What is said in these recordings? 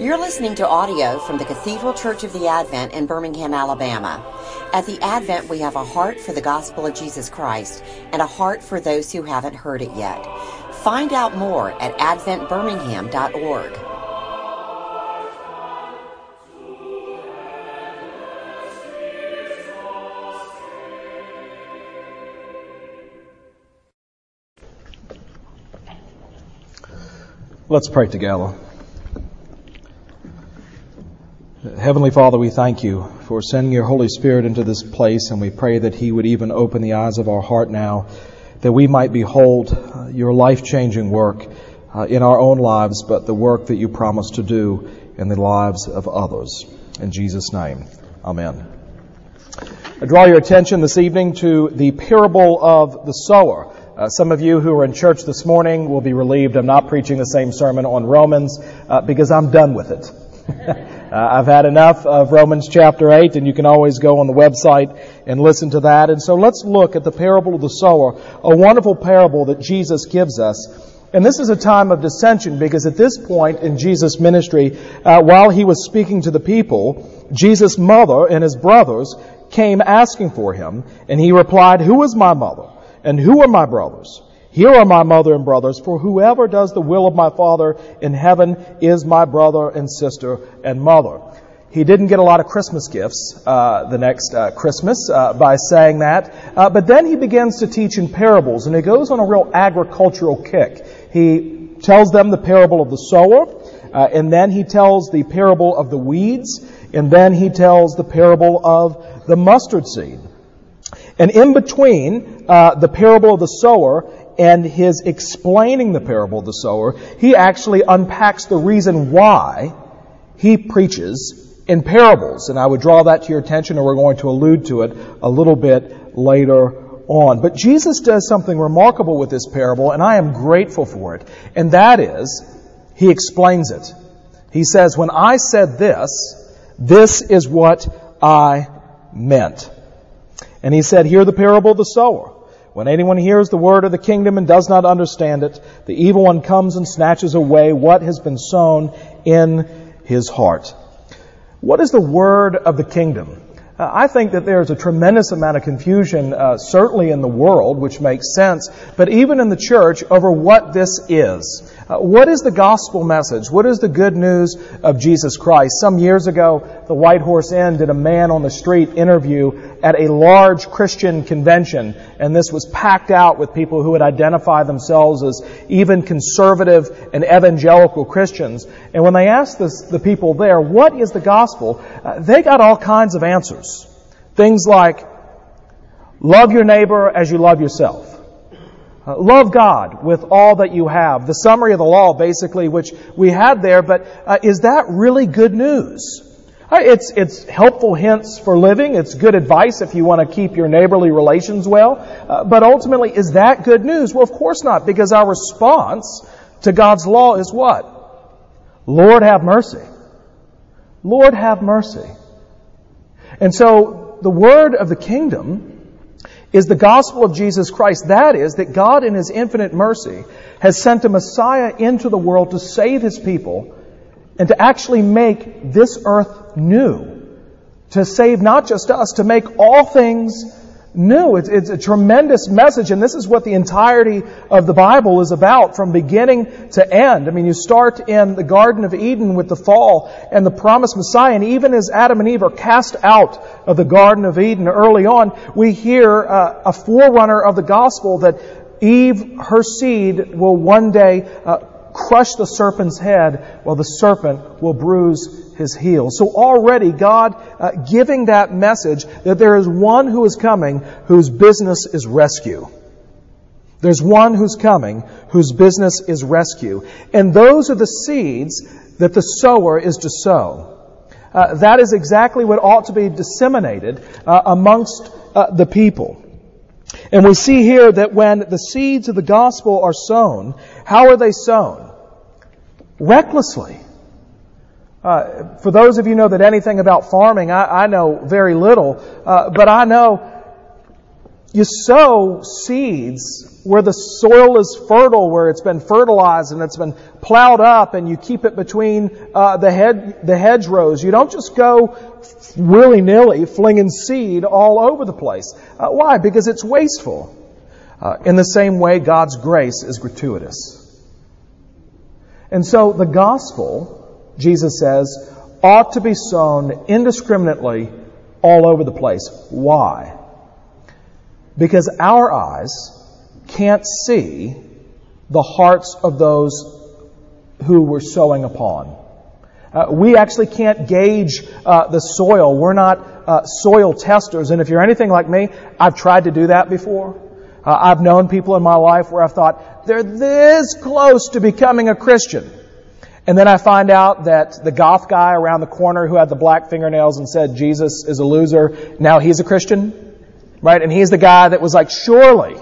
You're listening to audio from the Cathedral Church of the Advent in Birmingham, Alabama. At the Advent, we have a heart for the gospel of Jesus Christ and a heart for those who haven't heard it yet. Find out more at adventbirmingham.org. Let's pray together. Heavenly Father, we thank you for sending your Holy Spirit into this place, and we pray that He would even open the eyes of our heart now, that we might behold uh, your life changing work uh, in our own lives, but the work that you promise to do in the lives of others. In Jesus' name, Amen. I draw your attention this evening to the parable of the sower. Uh, some of you who are in church this morning will be relieved I'm not preaching the same sermon on Romans uh, because I'm done with it. uh, I've had enough of Romans chapter 8, and you can always go on the website and listen to that. And so let's look at the parable of the sower, a wonderful parable that Jesus gives us. And this is a time of dissension because at this point in Jesus' ministry, uh, while he was speaking to the people, Jesus' mother and his brothers came asking for him, and he replied, Who is my mother? And who are my brothers? Here are my mother and brothers, for whoever does the will of my Father in heaven is my brother and sister and mother. He didn't get a lot of Christmas gifts uh, the next uh, Christmas uh, by saying that, uh, but then he begins to teach in parables, and he goes on a real agricultural kick. He tells them the parable of the sower, uh, and then he tells the parable of the weeds, and then he tells the parable of the mustard seed. And in between uh, the parable of the sower and his explaining the parable of the sower, he actually unpacks the reason why he preaches in parables. And I would draw that to your attention, and we're going to allude to it a little bit later on. But Jesus does something remarkable with this parable, and I am grateful for it. And that is, he explains it. He says, When I said this, this is what I meant. And he said, Hear the parable of the sower. When anyone hears the word of the kingdom and does not understand it, the evil one comes and snatches away what has been sown in his heart. What is the word of the kingdom? Uh, I think that there's a tremendous amount of confusion, uh, certainly in the world, which makes sense, but even in the church over what this is. Uh, what is the gospel message? What is the good news of Jesus Christ? Some years ago, the White Horse Inn did a man on the street interview at a large Christian convention, and this was packed out with people who would identify themselves as even conservative and evangelical Christians. And when they asked this, the people there, what is the gospel? Uh, they got all kinds of answers. Things like, love your neighbor as you love yourself. Uh, love God with all that you have. The summary of the law, basically, which we had there, but uh, is that really good news? Uh, it's, it's helpful hints for living. It's good advice if you want to keep your neighborly relations well. Uh, but ultimately, is that good news? Well, of course not, because our response to God's law is what? Lord have mercy. Lord have mercy. And so, the word of the kingdom is the gospel of Jesus Christ. That is, that God in His infinite mercy has sent a Messiah into the world to save His people and to actually make this earth new. To save not just us, to make all things new. It's, it's, a tremendous message, and this is what the entirety of the Bible is about from beginning to end. I mean, you start in the Garden of Eden with the fall and the promised Messiah, and even as Adam and Eve are cast out of the Garden of Eden early on, we hear uh, a forerunner of the gospel that Eve, her seed, will one day uh, crush the serpent's head while the serpent will bruise his heel. So already God uh, giving that message that there is one who is coming whose business is rescue. There's one who's coming whose business is rescue. And those are the seeds that the sower is to sow. Uh, that is exactly what ought to be disseminated uh, amongst uh, the people. And we see here that when the seeds of the gospel are sown, how are they sown? Recklessly. Uh, for those of you know that anything about farming, I, I know very little, uh, but I know you sow seeds where the soil is fertile, where it's been fertilized and it's been plowed up, and you keep it between uh, the, head, the hedgerows. You don't just go willy nilly flinging seed all over the place. Uh, why? Because it's wasteful. Uh, in the same way, God's grace is gratuitous. And so the gospel, Jesus says, ought to be sown indiscriminately all over the place. Why? Because our eyes can't see the hearts of those who we're sowing upon. Uh, we actually can't gauge uh, the soil. We're not uh, soil testers. And if you're anything like me, I've tried to do that before. Uh, I've known people in my life where I've thought, they're this close to becoming a Christian. And then I find out that the goth guy around the corner who had the black fingernails and said Jesus is a loser, now he's a Christian. Right? And he's the guy that was like, surely,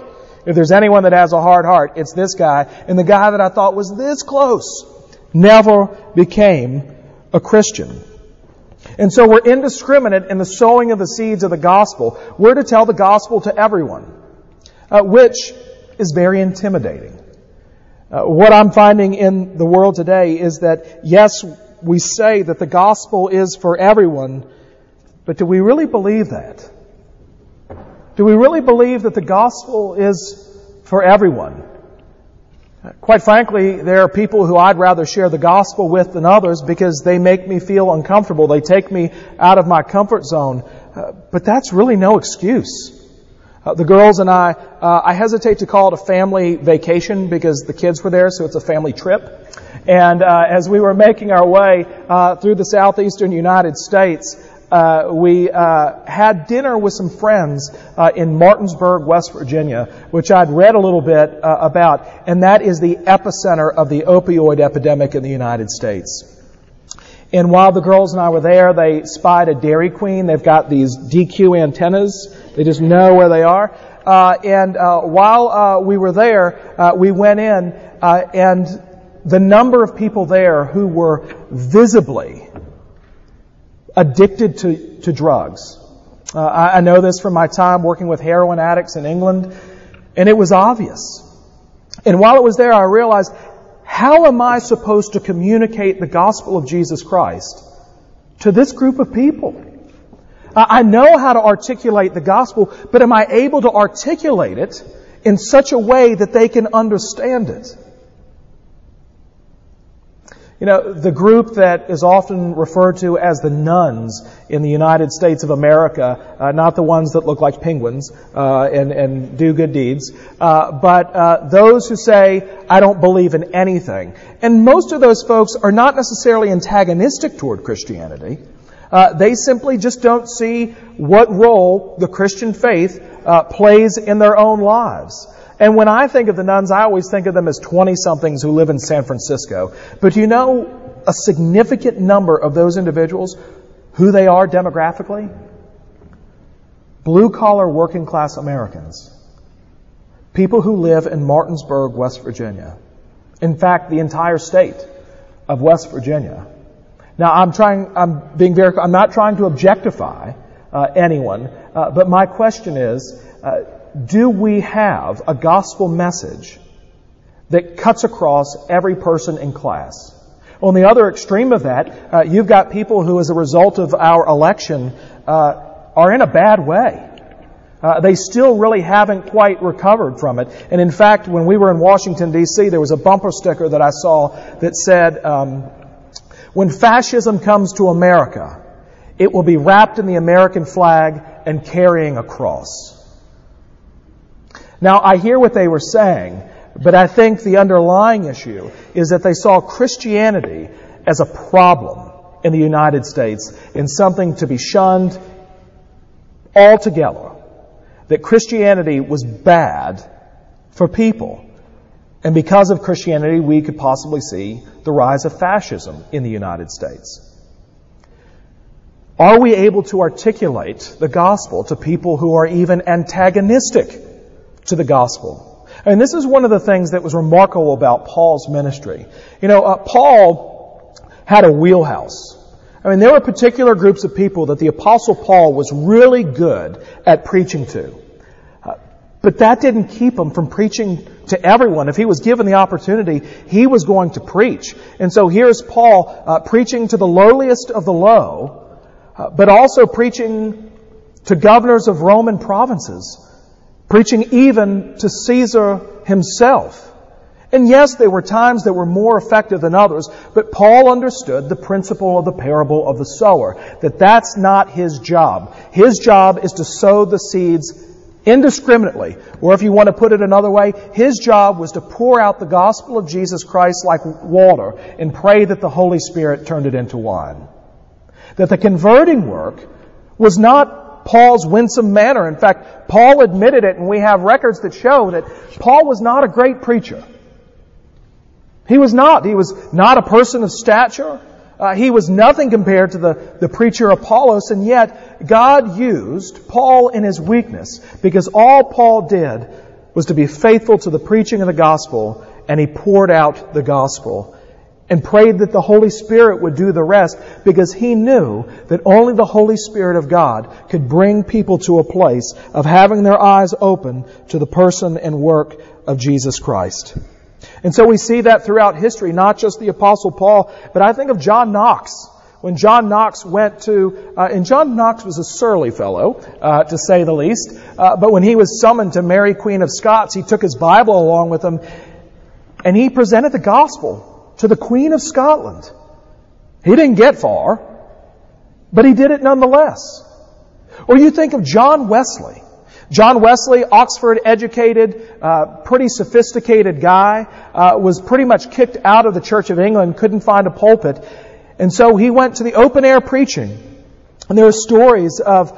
if there's anyone that has a hard heart, it's this guy. And the guy that I thought was this close never became a Christian. And so we're indiscriminate in the sowing of the seeds of the gospel. We're to tell the gospel to everyone, uh, which is very intimidating. Uh, what I'm finding in the world today is that, yes, we say that the gospel is for everyone, but do we really believe that? Do we really believe that the gospel is for everyone? Quite frankly, there are people who I'd rather share the gospel with than others because they make me feel uncomfortable. They take me out of my comfort zone. Uh, but that's really no excuse. Uh, the girls and I, uh, I hesitate to call it a family vacation because the kids were there, so it's a family trip. And uh, as we were making our way uh, through the southeastern United States, uh, we uh, had dinner with some friends in Martinsburg, West Virginia, which I'd read a little bit about, and that is the epicenter of the opioid epidemic in the United States. And while the girls and I were there, they spied a Dairy Queen. They've got these DQ antennas. They just know where they are. Uh, and uh, while we were there, we went in, and the number of people there who were visibly addicted to, to drugs. Uh, I, I know this from my time working with heroin addicts in England, and it was obvious. And while it was there, I realized, how am I supposed to communicate the gospel of Jesus Christ to this group of people? I know how to articulate the gospel, but am I able to articulate it in such a way that they can understand it? You know, the group that is often referred to as the nones in the United States of America, uh, not the ones that look like penguins uh, and, and do good deeds, uh, but uh, those who say, I don't believe in anything. And most of those folks are not necessarily antagonistic toward Christianity. Uh, they simply just don't see what role the Christian faith uh, plays in their own lives. And when I think of the nones, I always think of them as 20 somethings who live in San Francisco. But you know a significant number of those individuals, who they are demographically? Blue collar working class Americans. People who live in Martinsburg, West Virginia. In fact, the entire state of West Virginia. Now, I'm trying, I'm being very, I'm not trying to objectify uh, anyone, uh, but my question is, uh, do we have a gospel message that cuts across every person in class? On the other extreme of that, uh, you've got people who, as a result of our election, uh, are in a bad way. Uh, they still really haven't quite recovered from it. And in fact, when we were in Washington, D.C., there was a bumper sticker that I saw that said, um, When fascism comes to America, it will be wrapped in the American flag and carrying a cross. Now, I hear what they were saying, but I think the underlying issue is that they saw Christianity as a problem in the United States and something to be shunned altogether. That Christianity was bad for people. And because of Christianity, we could possibly see the rise of fascism in the United States. Are we able to articulate the gospel to people who are even antagonistic to the gospel. And this is one of the things that was remarkable about Paul's ministry. You know, uh, Paul had a wheelhouse. I mean, there were particular groups of people that the apostle Paul was really good at preaching to. Uh, But that didn't keep him from preaching to everyone. If he was given the opportunity, he was going to preach. And so here's Paul uh, preaching to the lowliest of the low, uh, but also preaching to governors of Roman provinces, preaching even to Caesar himself. And yes, there were times that were more effective than others, but Paul understood the principle of the parable of the sower, that that's not his job. His job is to sow the seeds indiscriminately. Or if you want to put it another way, his job was to pour out the gospel of Jesus Christ like water and pray that the Holy Spirit turned it into wine. That the converting work was not Paul's winsome manner. In fact, Paul admitted it and we have records that show that Paul was not a great preacher. He was not. He was not a person of stature. Uh, he was nothing compared to the, the preacher Apollos, and yet God used Paul in his weakness because all Paul did was to be faithful to the preaching of the gospel, and he poured out the gospel and prayed that the Holy Spirit would do the rest because he knew that only the Holy Spirit of God could bring people to a place of having their eyes open to the person and work of Jesus Christ. And so we see that throughout history, not just the Apostle Paul, but I think of John Knox. When John Knox went to, uh, and John Knox was a surly fellow, uh, to say the least, uh, but when he was summoned to Mary Queen of Scots, he took his Bible along with him, and he presented the gospel to the Queen of Scotland. He didn't get far, but he did it nonetheless. Or you think of John Wesley. John Wesley, Oxford educated, uh, pretty sophisticated guy, uh, was pretty much kicked out of the Church of England, couldn't find a pulpit. And so he went to the open air preaching. And there are stories of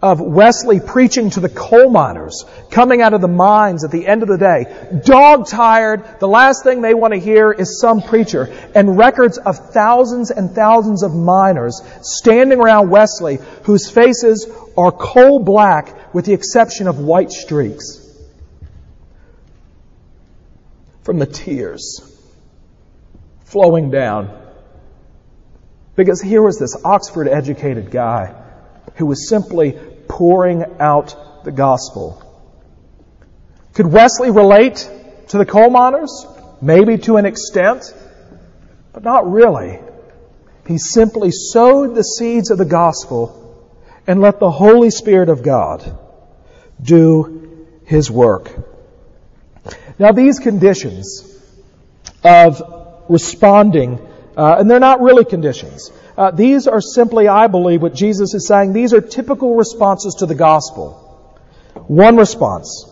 of Wesley preaching to the coal miners coming out of the mines at the end of the day. Dog tired. The last thing they want to hear is some preacher. And records of thousands and thousands of miners standing around Wesley whose faces are coal black with the exception of white streaks from the tears flowing down. Because here was this Oxford educated guy who was simply pouring out the gospel. Could Wesley relate to the coal miners? Maybe to an extent, but not really. He simply sowed the seeds of the gospel and let the Holy Spirit of God do His work. Now these conditions of responding, uh, and they're not really conditions. Uh, these are simply, I believe, what Jesus is saying. These are typical responses to the gospel. One response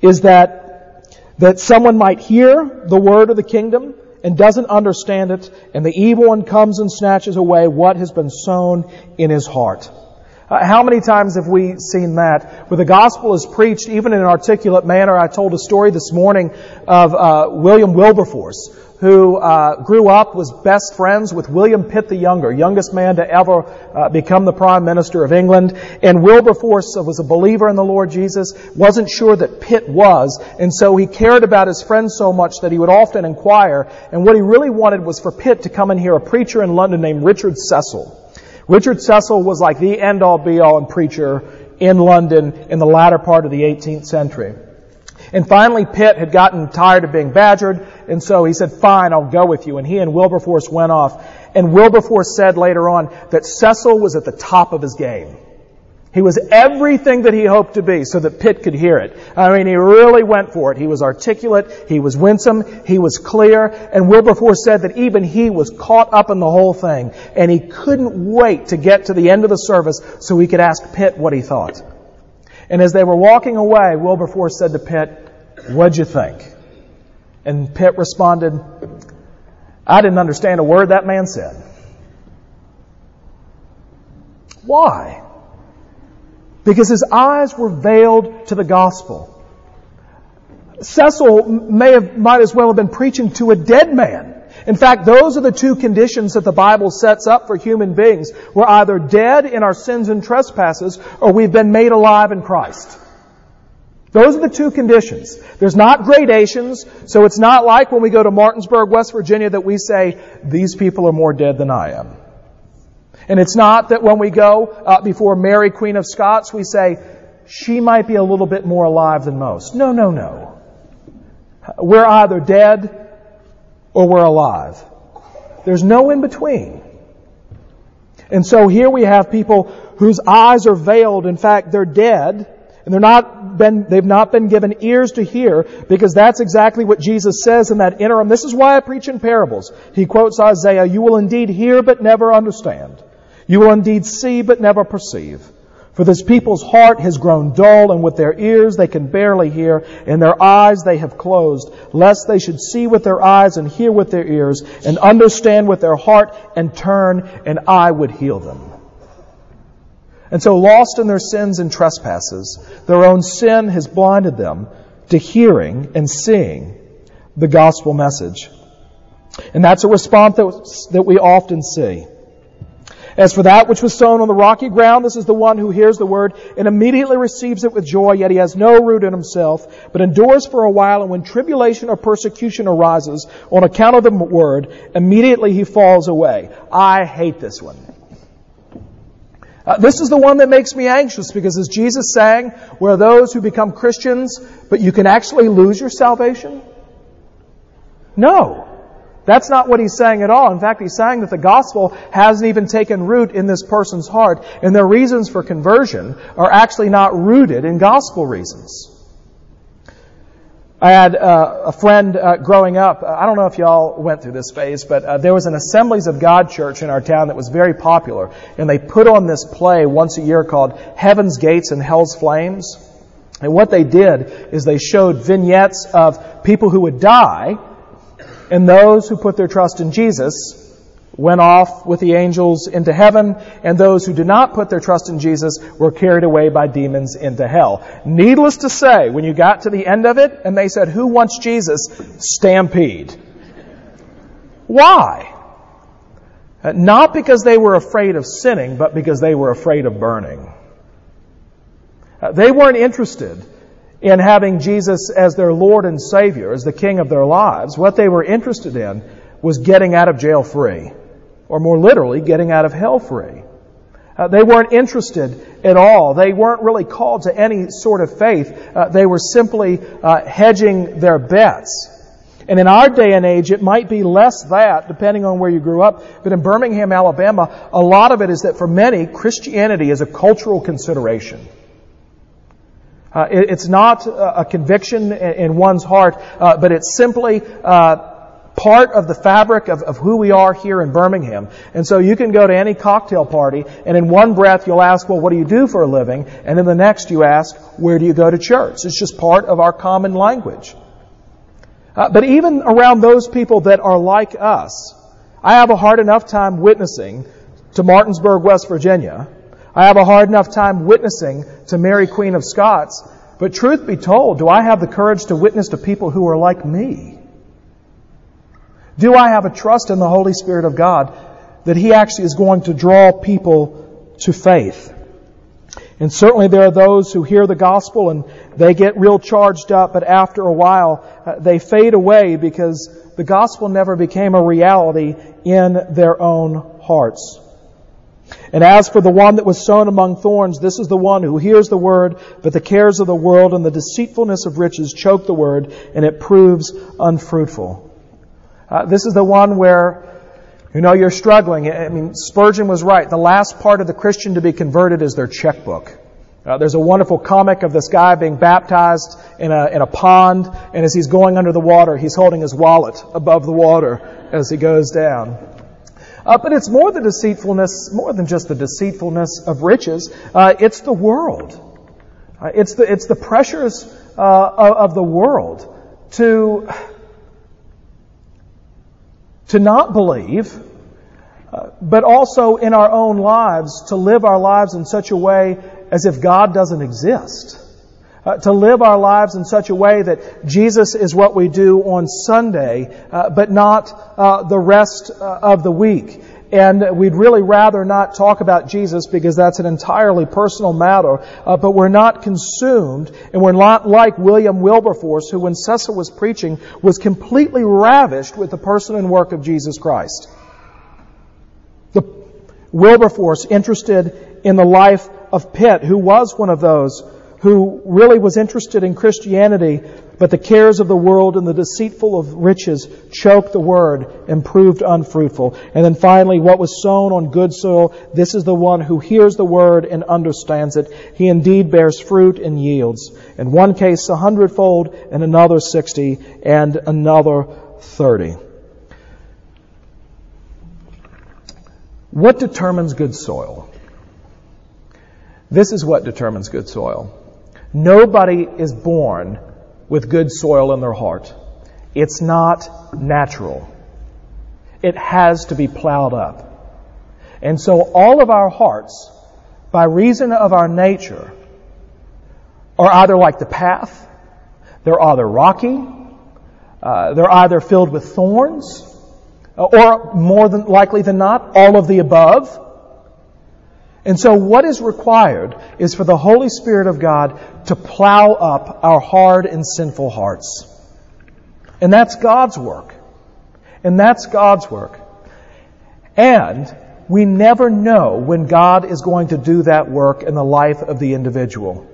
is that, that someone might hear the word of the kingdom and doesn't understand it, and the evil one comes and snatches away what has been sown in his heart. Uh, how many times have we seen that? Where the gospel is preached, even in an articulate manner. I told a story this morning of uh, William Wilberforce, who uh, grew up, was best friends with William Pitt the Younger, youngest man to ever uh, become the Prime Minister of England. And Wilberforce was a believer in the Lord Jesus, wasn't sure that Pitt was, and so he cared about his friend so much that he would often inquire. And what he really wanted was for Pitt to come and hear a preacher in London named Richard Cecil. Richard Cecil was like the end-all be-all and preacher in London in the latter part of the 18th century. And finally, Pitt had gotten tired of being badgered, and so he said, fine, I'll go with you. And he and Wilberforce went off. And Wilberforce said later on that Cecil was at the top of his game. He was everything that he hoped to be so that Pitt could hear it. I mean, he really went for it. He was articulate, he was winsome, he was clear, and Wilberforce said that even he was caught up in the whole thing, and he couldn't wait to get to the end of the service so he could ask Pitt what he thought. And as they were walking away, Wilberforce said to Pitt, What'd you think? And Pitt responded, I didn't understand a word that man said. Why? Because his eyes were veiled to the gospel. Cecil may have, might as well have been preaching to a dead man. In fact, those are the two conditions that the Bible sets up for human beings. We're either dead in our sins and trespasses or we've been made alive in Christ. Those are the two conditions. There's not gradations, so it's not like when we go to Martinsburg, West Virginia that we say, these people are more dead than I am. And it's not that when we go uh, before Mary, Queen of Scots, we say, she might be a little bit more alive than most. No, no, no. We're either dead or we're alive. There's no in between. And so here we have people whose eyes are veiled. In fact, they're dead. And they're not been, they've not been given ears to hear because that's exactly what Jesus says in that interim. This is why I preach in parables. He quotes Isaiah, you will indeed hear but never understand. You will indeed see but never perceive. For this people's heart has grown dull, and with their ears they can barely hear, and their eyes they have closed, lest they should see with their eyes and hear with their ears, and understand with their heart and turn, and I would heal them. And so, lost in their sins and trespasses, their own sin has blinded them to hearing and seeing the gospel message. And that's a response that, we often see. As for that which was sown on the rocky ground, this is the one who hears the word and immediately receives it with joy, yet he has no root in himself, but endures for a while, and when tribulation or persecution arises on account of the word, immediately he falls away. I hate this one. Uh, this is the one that makes me anxious because as Jesus sang, where those who become Christians, but you can actually lose your salvation? No. That's not what he's saying at all. In fact, he's saying that the gospel hasn't even taken root in this person's heart, and their reasons for conversion are actually not rooted in gospel reasons. I had uh, a friend uh, growing up. I don't know if y'all went through this phase, but uh, there was an Assemblies of God church in our town that was very popular, and they put on this play once a year called Heaven's Gates and Hell's Flames. And what they did is they showed vignettes of people who would die and those who put their trust in Jesus went off with the angels into heaven, and those who did not put their trust in Jesus were carried away by demons into hell. Needless to say, when you got to the end of it and they said, Who wants Jesus? Stampede. Why? Uh, not because they were afraid of sinning, but because they were afraid of burning. Uh, they weren't interested in having Jesus as their Lord and Savior, as the King of their lives. What they were interested in was getting out of jail free, or more literally, getting out of hell free. Uh, they weren't interested at all. They weren't really called to any sort of faith. Uh, they were simply uh, hedging their bets. And in our day and age, it might be less that, depending on where you grew up. But in Birmingham, Alabama, a lot of it is that for many, Christianity is a cultural consideration. Uh, it, it's not a conviction in one's heart, uh, but it's simply uh, part of the fabric of, of, who we are here in Birmingham. And so you can go to any cocktail party, and in one breath you'll ask, well, what do you do for a living? And in the next you ask, where do you go to church? It's just part of our common language. Uh, but even around those people that are like us, I have a hard enough time witnessing to Martinsburg, West Virginia, I have a hard enough time witnessing to Mary Queen of Scots, but truth be told, do I have the courage to witness to people who are like me? Do I have a trust in the Holy Spirit of God that He actually is going to draw people to faith? And certainly there are those who hear the gospel and they get real charged up, but after a while uh, they fade away because the gospel never became a reality in their own hearts. And as for the one that was sown among thorns, this is the one who hears the word, but the cares of the world and the deceitfulness of riches choke the word, and it proves unfruitful. Uh, this is the one where you know you're struggling. I mean, Spurgeon was right. The last part of the Christian to be converted is their checkbook. Uh, there's a wonderful comic of this guy being baptized in a, in a pond, and as he's going under the water, he's holding his wallet above the water as he goes down. Uh, but it's more the deceitfulness, more than just the deceitfulness of riches. Uh, it's the world. Uh, it's the it's the pressures uh, of the world to to not believe, uh, but also in our own lives to live our lives in such a way as if God doesn't exist uh, to live our lives in such a way that Jesus is what we do on Sunday, uh, but not uh, the rest uh, of the week. And we'd really rather not talk about Jesus because that's an entirely personal matter, uh, but we're not consumed, and we're not like William Wilberforce, who when Cecil was preaching was completely ravished with the person and work of Jesus Christ. The Wilberforce interested in the life of Pitt, who was one of those who really was interested in Christianity, but the cares of the world and the deceitful of riches choked the word and proved unfruitful. And then finally, what was sown on good soil, this is the one who hears the word and understands it. He indeed bears fruit and yields. In one case, a hundredfold, and another sixty, and another thirty. What determines good soil? This is what determines good soil. Nobody is born with good soil in their heart. It's not natural. It has to be plowed up. And so all of our hearts, by reason of our nature, are either like the path, they're either rocky, uh, they're either filled with thorns, or more than likely than not, all of the above. And so what is required is for the Holy Spirit of God to plow up our hard and sinful hearts. And that's God's work. And that's God's work. And we never know when God is going to do that work in the life of the individual.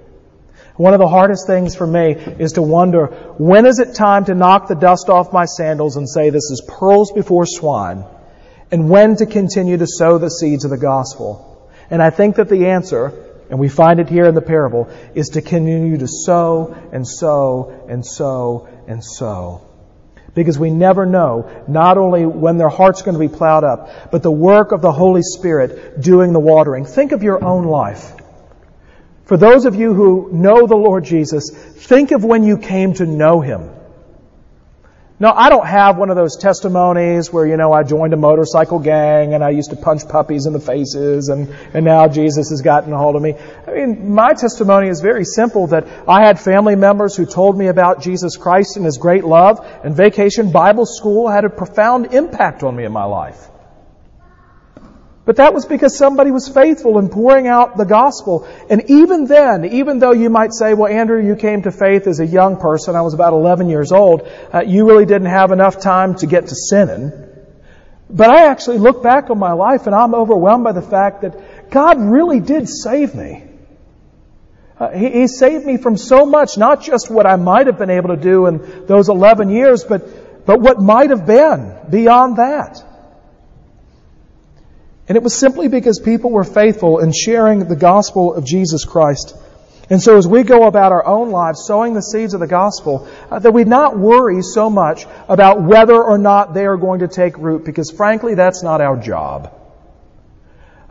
One of the hardest things for me is to wonder, when is it time to knock the dust off my sandals and say this is pearls before swine? And when to continue to sow the seeds of the gospel? And I think that the answer, and we find it here in the parable, is to continue to sow and sow and sow and sow. Because we never know not only when their heart's going to be plowed up, but the work of the Holy Spirit doing the watering. Think of your own life. For those of you who know the Lord Jesus, think of when you came to know Him. No, I don't have one of those testimonies where, you know, I joined a motorcycle gang and I used to punch puppies in the faces and, and now Jesus has gotten a hold of me. I mean, my testimony is very simple that I had family members who told me about Jesus Christ and His great love and vacation Bible school had a profound impact on me in my life. But that was because somebody was faithful in pouring out the gospel. And even then, even though you might say, well, Andrew, you came to faith as a young person, I was about 11 years old, uh, you really didn't have enough time to get to sinning. But I actually look back on my life and I'm overwhelmed by the fact that God really did save me. Uh, he, he saved me from so much, not just what I might have been able to do in those 11 years, but, but what might have been beyond that. And it was simply because people were faithful in sharing the gospel of Jesus Christ. And so as we go about our own lives sowing the seeds of the gospel, uh, that we not worry so much about whether or not they are going to take root, because frankly, that's not our job.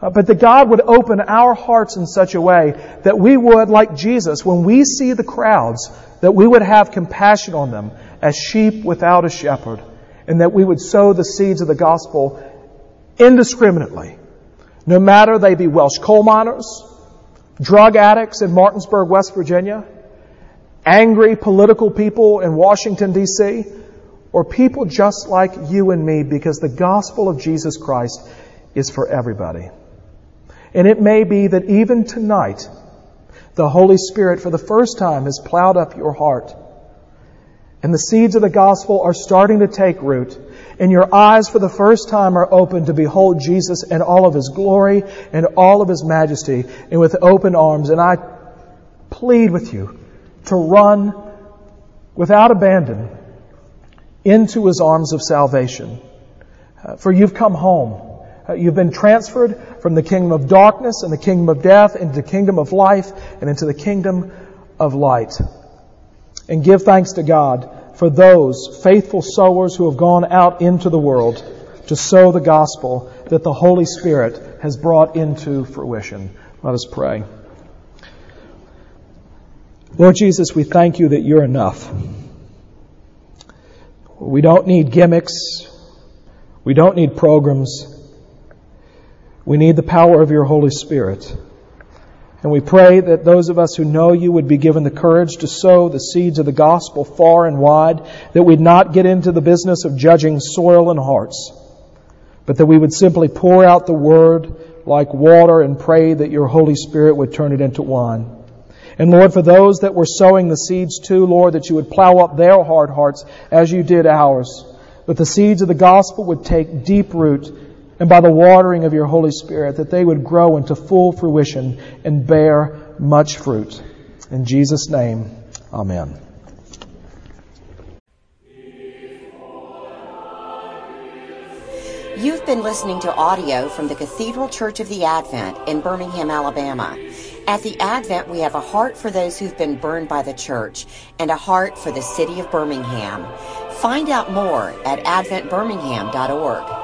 Uh, but that God would open our hearts in such a way that we would, like Jesus, when we see the crowds, that we would have compassion on them as sheep without a shepherd, and that we would sow the seeds of the gospel indiscriminately, no matter they be Welsh coal miners, drug addicts in Martinsburg, West Virginia, angry political people in Washington, D.C., or people just like you and me because the gospel of Jesus Christ is for everybody. And it may be that even tonight, the Holy Spirit for the first time has plowed up your heart and the seeds of the gospel are starting to take root and your eyes for the first time are open to behold Jesus and all of his glory and all of his majesty and with open arms. And I plead with you to run without abandon into his arms of salvation. Uh, for you've come home. Uh, you've been transferred from the kingdom of darkness and the kingdom of death into the kingdom of life and into the kingdom of light. And give thanks to God for those faithful sowers who have gone out into the world to sow the gospel that the Holy Spirit has brought into fruition. Let us pray. Lord Jesus, we thank you that you're enough. We don't need gimmicks. We don't need programs. We need the power of your Holy Spirit. And we pray that those of us who know you would be given the courage to sow the seeds of the gospel far and wide, that we'd not get into the business of judging soil and hearts, but that we would simply pour out the word like water and pray that your Holy Spirit would turn it into wine. And Lord, for those that were sowing the seeds too, Lord, that you would plow up their hard hearts as you did ours, that the seeds of the gospel would take deep root and by the watering of your Holy Spirit, that they would grow into full fruition and bear much fruit. In Jesus' name, amen. You've been listening to audio from the Cathedral Church of the Advent in Birmingham, Alabama. At the Advent, we have a heart for those who've been burned by the church and a heart for the city of Birmingham. Find out more at adventbirmingham.org.